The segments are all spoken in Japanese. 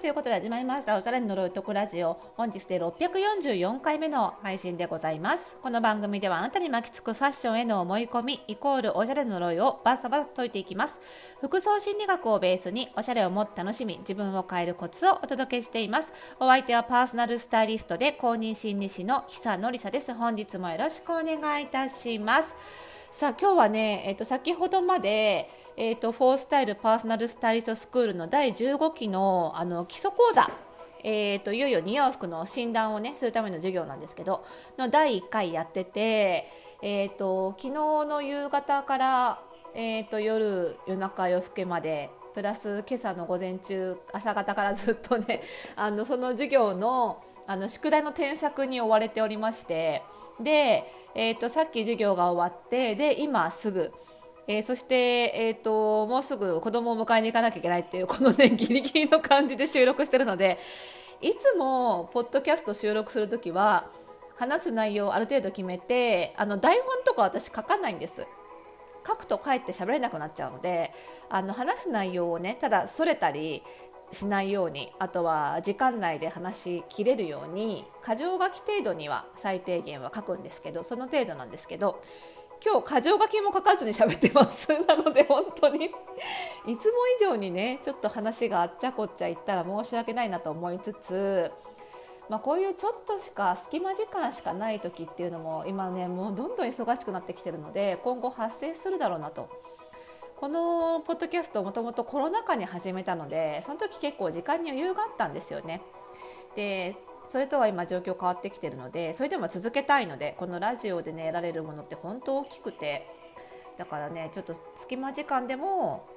ということで始まりました。おしゃれの呪いとラジオ。本日で644回目の配信でございます。この番組ではあなたに巻きつくファッションへの思い込みイコールおしゃれの呪いをバサバサ解いていきます。服装心理学をベースにおしゃれをもっと楽しみ自分を変えるコツをお届けしています。お相手はパーソナルスタイリストで公認心理師の久典沙です。本日もよろしくお願いいたします。さあ今日はね、えっと、先ほどまでえーと、フォースタイルパーソナルスタイリストスクールの第15期のあの基礎講座えーと、いよいよ似合う服の診断をねするための授業なんですけどの第1回やってて、えーと、昨日の夕方から、えー、と夜夜中夜更けまでプラス今朝の午前中朝方からずっとねあのその授業のあの宿題の添削に追われておりましてで、えー、とさっき授業が終わってで今すぐ。えー、そして、えーと、もうすぐ子供を迎えに行かなきゃいけないっていうこのね ギリギリの感じで収録してるのでいつもポッドキャスト収録する時は話す内容をある程度決めてあの台本とか私書かないんです。書くとかえって喋れなくなっちゃうのであの話す内容をねただそれたりしないようにあとは時間内で話しきれるように箇条書き程度には最低限は書くんですけどその程度なんですけど今日箇条書きも書かずに喋ってます なので本当にいつも以上にねちょっと話があっちゃこっちゃ言ったら申し訳ないなと思いつつ、まあ、こういうちょっとしか隙間時間しかない時っていうのも今ねもうどんどん忙しくなってきてるので今後発生するだろうなと。このポッドキャストもともとコロナ禍に始めたのでその時結構時間に余裕があったんですよね。でそれとは今状況変わってきてるのでそれでも続けたいのでこのラジオでね得られるものって本当大きくてだからねちょっと隙間時間でも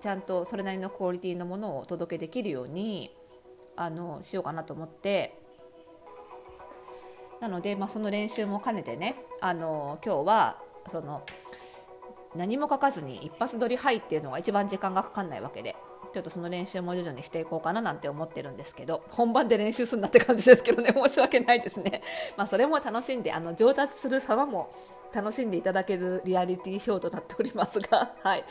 ちゃんとそれなりのクオリティのものをお届けできるようにあのしようかなと思ってなので、まあ、その練習も兼ねてねあの今日はその何も書かずに一発撮り「はい」っていうのが一番時間がかかんないわけでちょっとその練習も徐々にしていこうかななんて思ってるんですけど本番で練習するんだって感じですけどね 申し訳ないですね。まあそれも楽しんであの上達する様も楽しんでいただけるリアリティショーとなっておりますがはい。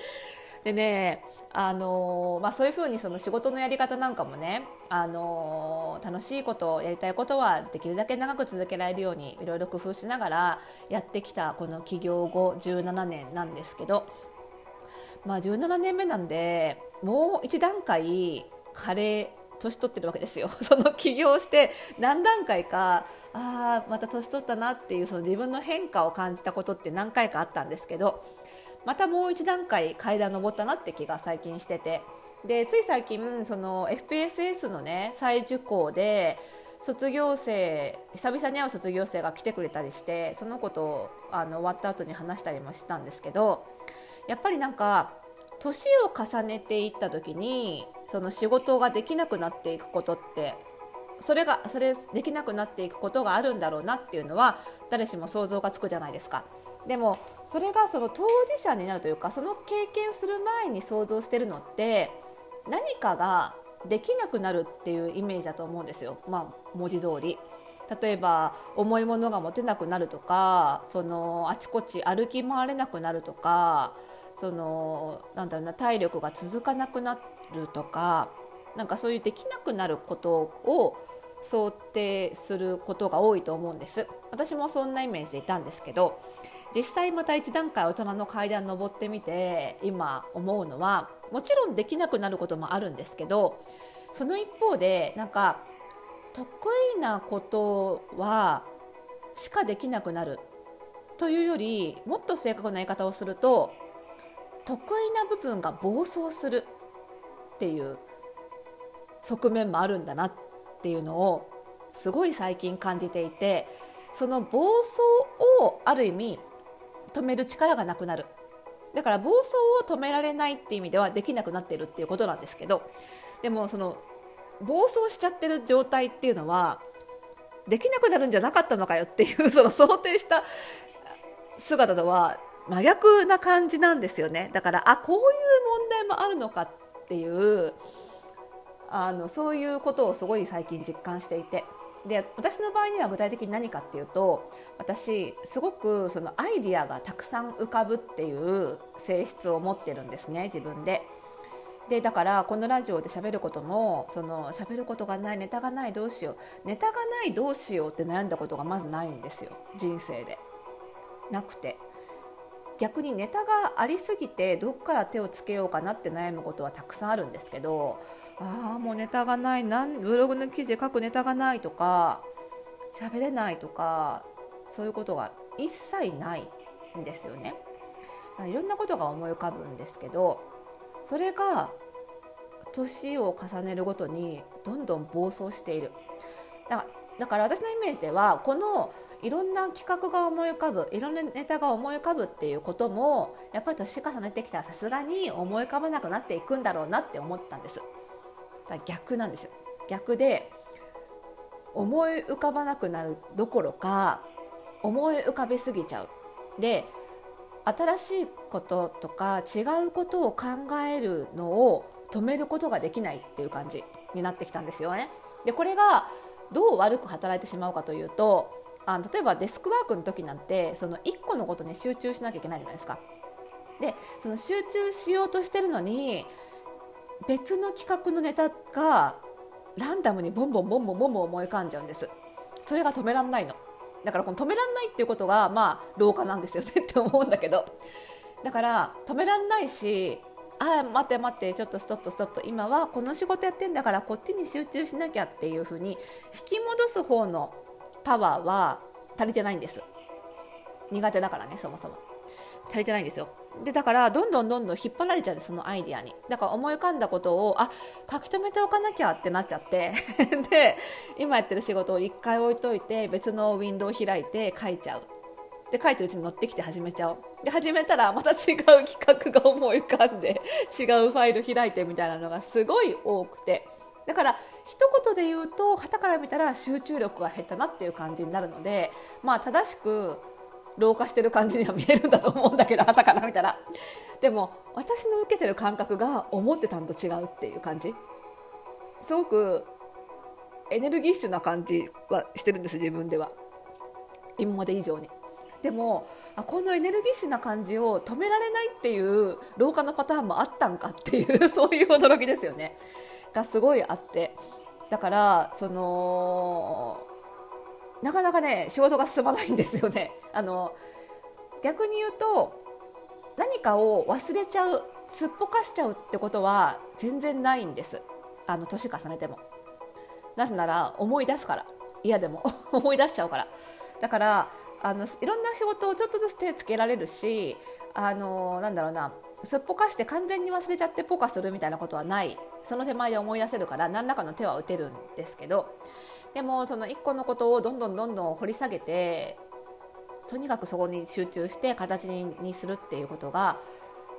でねあの、まあ、そういうふうにその仕事のやり方なんかもね、あの、楽しいことやりたいことはできるだけ長く続けられるようにいろいろ工夫しながらやってきたこの起業後17年なんですけどまあ、17年目なんでもう一段階カレー年取ってるわけですよ。その起業して何段階かああまた年取ったなっていうその自分の変化を感じたことって何回かあったんですけどまたもう一段階階段登ったなって気が最近しててでつい最近その FPSS のね再受講で卒業生久々に会う卒業生が来てくれたりしてその子とをあの終わった後に話したりもしたんですけどやっぱりなんか年を重ねていった時にその仕事ができなくなっていくことってそれがそれできなくなっていくことがあるんだろうなっていうのは誰しも想像がつくじゃないですか。でもそれがその当事者になるというかその経験をする前に想像してるのって何かができなくなるっていうイメージだと思うんですよ、まあ、文字通り。例えば重いものが持てなくなるとかそのあちこち歩き回れなくなるとかそのなんだろうな体力が続かなくなるとかなんかそういうできなくなることを想定することが多いと思うんです私もそんなイメージでいたんですけど実際また一段階大人の階段登ってみて今思うのはもちろんできなくなることもあるんですけどその一方でなんか得意なことはしかできなくなる。というよりもっと正確な言い方をすると得意な部分が暴走する。っていう側面もあるんだなっていうのをすごい最近感じていてその暴走をある意味止める力がなくなる。だから暴走を止められないっていう意味ではできなくなってるっていうことなんですけどでもその暴走しちゃってる状態っていうのはできなくなるんじゃなかったのかよっていう その想定した姿とは真逆な感じなんですよね。だからあこういう問題もあるのかっていうあのそういうことをすごい最近実感していて。で私の場合には具体的に何かっていうと私すごくそのアイディアがたくさん浮かぶっていう性質を持ってるんですね自分で。でだからこのラジオで喋ることもその喋ることがないネタがないどうしようネタがないどうしようって悩んだことがまずないんですよ人生で。なくて逆にネタがありすぎてどっから手をつけようかなって悩むことはたくさんあるんですけどああもうネタがないなんブログの記事書くネタがないとか喋れないとかそういうことが一切ないんですよね。いろんなことが思い浮かぶんですけどそれが年を重ねるごとにどんどん暴走しているだだから私のイメージではこのいろんな企画が思い浮かぶいろんなネタが思い浮かぶっていうこともやっぱり年重ねてきたらさすがに思い浮かばなくなっていくんだろうなって思ったんです。だ逆なんですよ。逆で思い浮かばなくなるどころか思い浮かべすぎちゃう。で新しいこととか違うことを考えるのを止めることができないっていう感じになってきたんですよね。でこれがどう悪く働いてしまうかというとあの例えばデスクワークの時なんてその1個のことに集中しなきゃいけないじゃないですか。でその集中しようとしてるのに別の企画のネタがランダムにボンボンボンボンボンボン思い浮かんじゃうんです。それが止めらんないの。だからこの止めらんないっていうことがまあ老化なんですよねって思うんだけど。だから止めらんないしあ待って待ってちょっとストップストップ。今はこの仕事やってんだからこっちに集中しなきゃっていうふうに引き戻す方のパワーは足りてないんです。苦手だからねそもそも。足りてないんですよ。でだからどんどんどんどん引っ張られちゃうそのアイディアに。だから思い浮かんだことをあ書き留めておかなきゃってなっちゃって。で今やってる仕事を1回置いといて別のウィンドウを開いて書いちゃう。で書いてるうちに乗ってきて始めちゃおう。で始めたらまた違う企画が思い浮かんで 違うファイル開いてみたいなのがすごい多くて。だから一言で言うと旗から見たら集中力が減ったなっていう感じになるのでまあ正しく老化してる感じには見えるんだと思うんだけど旗から見たら。でも私の受けてる感覚が思ってたんと違うっていう感じ。すごくエネルギッシュな感じはしてるんです自分では。今まで以上に。でもあこのエネルギッシュな感じを止められないっていう老化のパターンもあったんかっていう そういう驚きですよね。がすごいあって。だからそのなかなかね仕事が進まないんですよね。あの逆に言うと何かを忘れちゃうすっぽかしちゃうってことは全然ないんです。あの年重ねても。なぜなら思い出すから。嫌でも。思い出しちゃうから。だからあのいろんな仕事をちょっとずつ手つけられるしあのなんだろうなすっぽかして完全に忘れちゃってポカするみたいなことはないその手前で思い出せるから何らかの手は打てるんですけどでもその1個のことをどんどんどんどん掘り下げてとにかくそこに集中して形にするっていうことが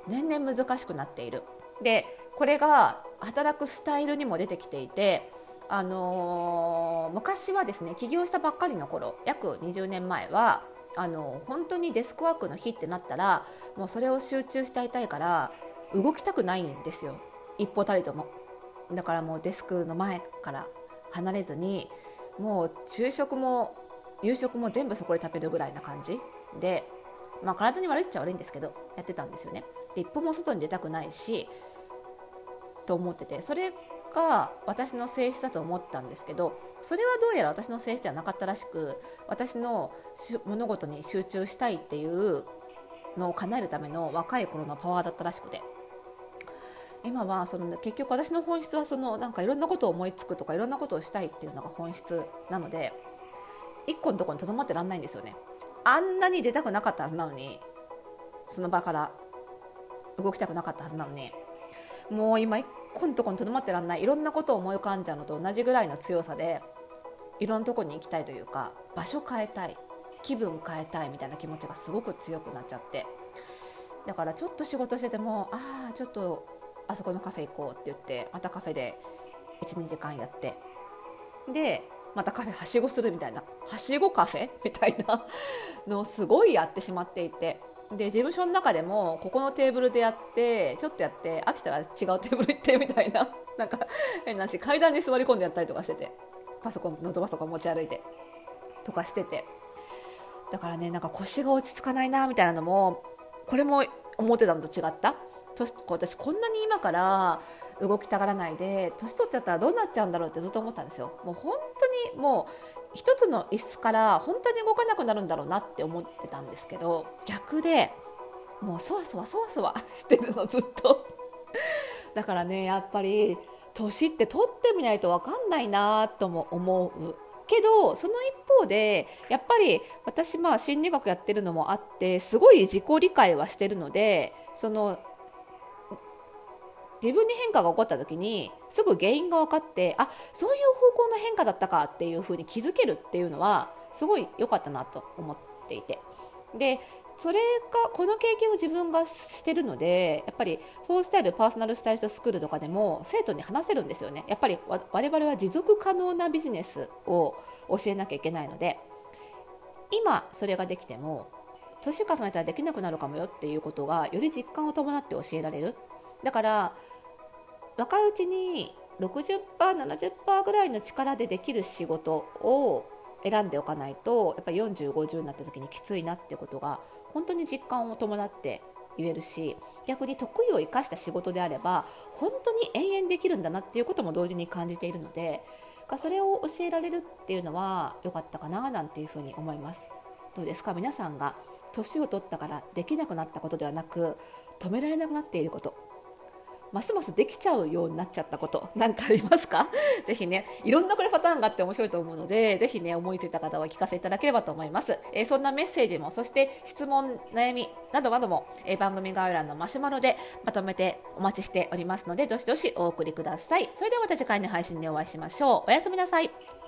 年々難しくなっている。でこれが働くスタイルにも出てきていてあのー、昔はですね起業したばっかりの頃約20年前はあの本当にデスクワークの日ってなったらもうそれを集中していたいから動きたくないんですよ。一歩たりとも。だからもうデスクの前から離れずにもう昼食も夕食も全部そこで食べるぐらいな感じ。で、まあ、体に悪いっちゃ悪いんですけどやってたんですよね。で一歩も外に出たくないしと思っててそれが私の性質だと思ったんですけどそれはどうやら私の性質ではなかったらしく私の物事に集中したいっていうのを叶えるための若い頃のパワーだったらしくて。今はその結局私の本質はそのなんかいろんなことを思いつくとかいろんなことをしたいっていうのが本質なので一個のとこにとどまってらんないんですよね。あんなに出たくなかったはずなのにその場から動きたくなかったはずなのに。もう今一個のとこにとどまってらんない。いろんなことを思い浮かんじゃうのと同じぐらいの強さでいろんなとこに行きたいというか場所変えたい気分変えたいみたいな気持ちがすごく強くなっちゃって。だからちょっと仕事しててもああちょっとあそこのカフェ行こうって言ってまたカフェで12時間やって。でまたカフェはしごするみたいな。はしごカフェ？みたいなのをすごいやってしまっていて。で事務所の中でもここのテーブルでやってちょっとやって飽きたら違うテーブル行ってみたいな なんか変なし階段に座り込んでやったりとかしててパソコンノートパソコン持ち歩いてとかしてて。だからねなんか腰が落ち着かないなみたいなのもこれも思ってたのと違った。年私こんなに今から動きたがらないで年取っちゃったらどうなっちゃうんだろうってずっと思ったんですよ。もう本当にもう一つの椅子から本当に動かなくなるんだろうなって思ってたんですけど逆でもうそわそわそわそわ してるのずっと。だからねやっぱり年って取ってみないと分かんないなとも思う。けどその一方でやっぱり私まあ心理学やってるのもあってすごい自己理解はしてるのでその自分に変化が起こった時にすぐ原因が分かってあそういう方向の変化だったかっていうふうに気づけるっていうのはすごい良かったなと思っていて。でそれがこの経験を自分がしてるのでやっぱりフォースタイルパーソナルスタイリストスクールとかでも生徒に話せるんですよね。やっぱり我々は持続可能なビジネスを教えなきゃいけないので。今それができても年重ねたらできなくなるかもよっていうことがより実感を伴って教えられる。だから若いうちに 60%70% ぐらいの力でできる仕事を選んでおかないとやっぱり4050になった時にきついなってことが本当に実感を伴って言えるし逆に得意を生かした仕事であれば本当に延々できるんだなっていうことも同時に感じているのでそれを教えられるっていうのは良かったかななんていうふうに思います。どうですか？皆さんが年を取ったからできなくなったことではなく止められなくなっていること。ますますできちゃうようになっちゃったこと 何かありますか？ぜひねいろんなこれパターンがあって面白いと思うのでぜひね思いついた方は聞かせいただければと思います、えー、そんなメッセージもそして質問悩みなどなども、えー、番組概要欄のマシュマロでまとめてお待ちしておりますのでどしどしお送りください。それではまた次回の配信でお会いしましょう。おやすみなさい。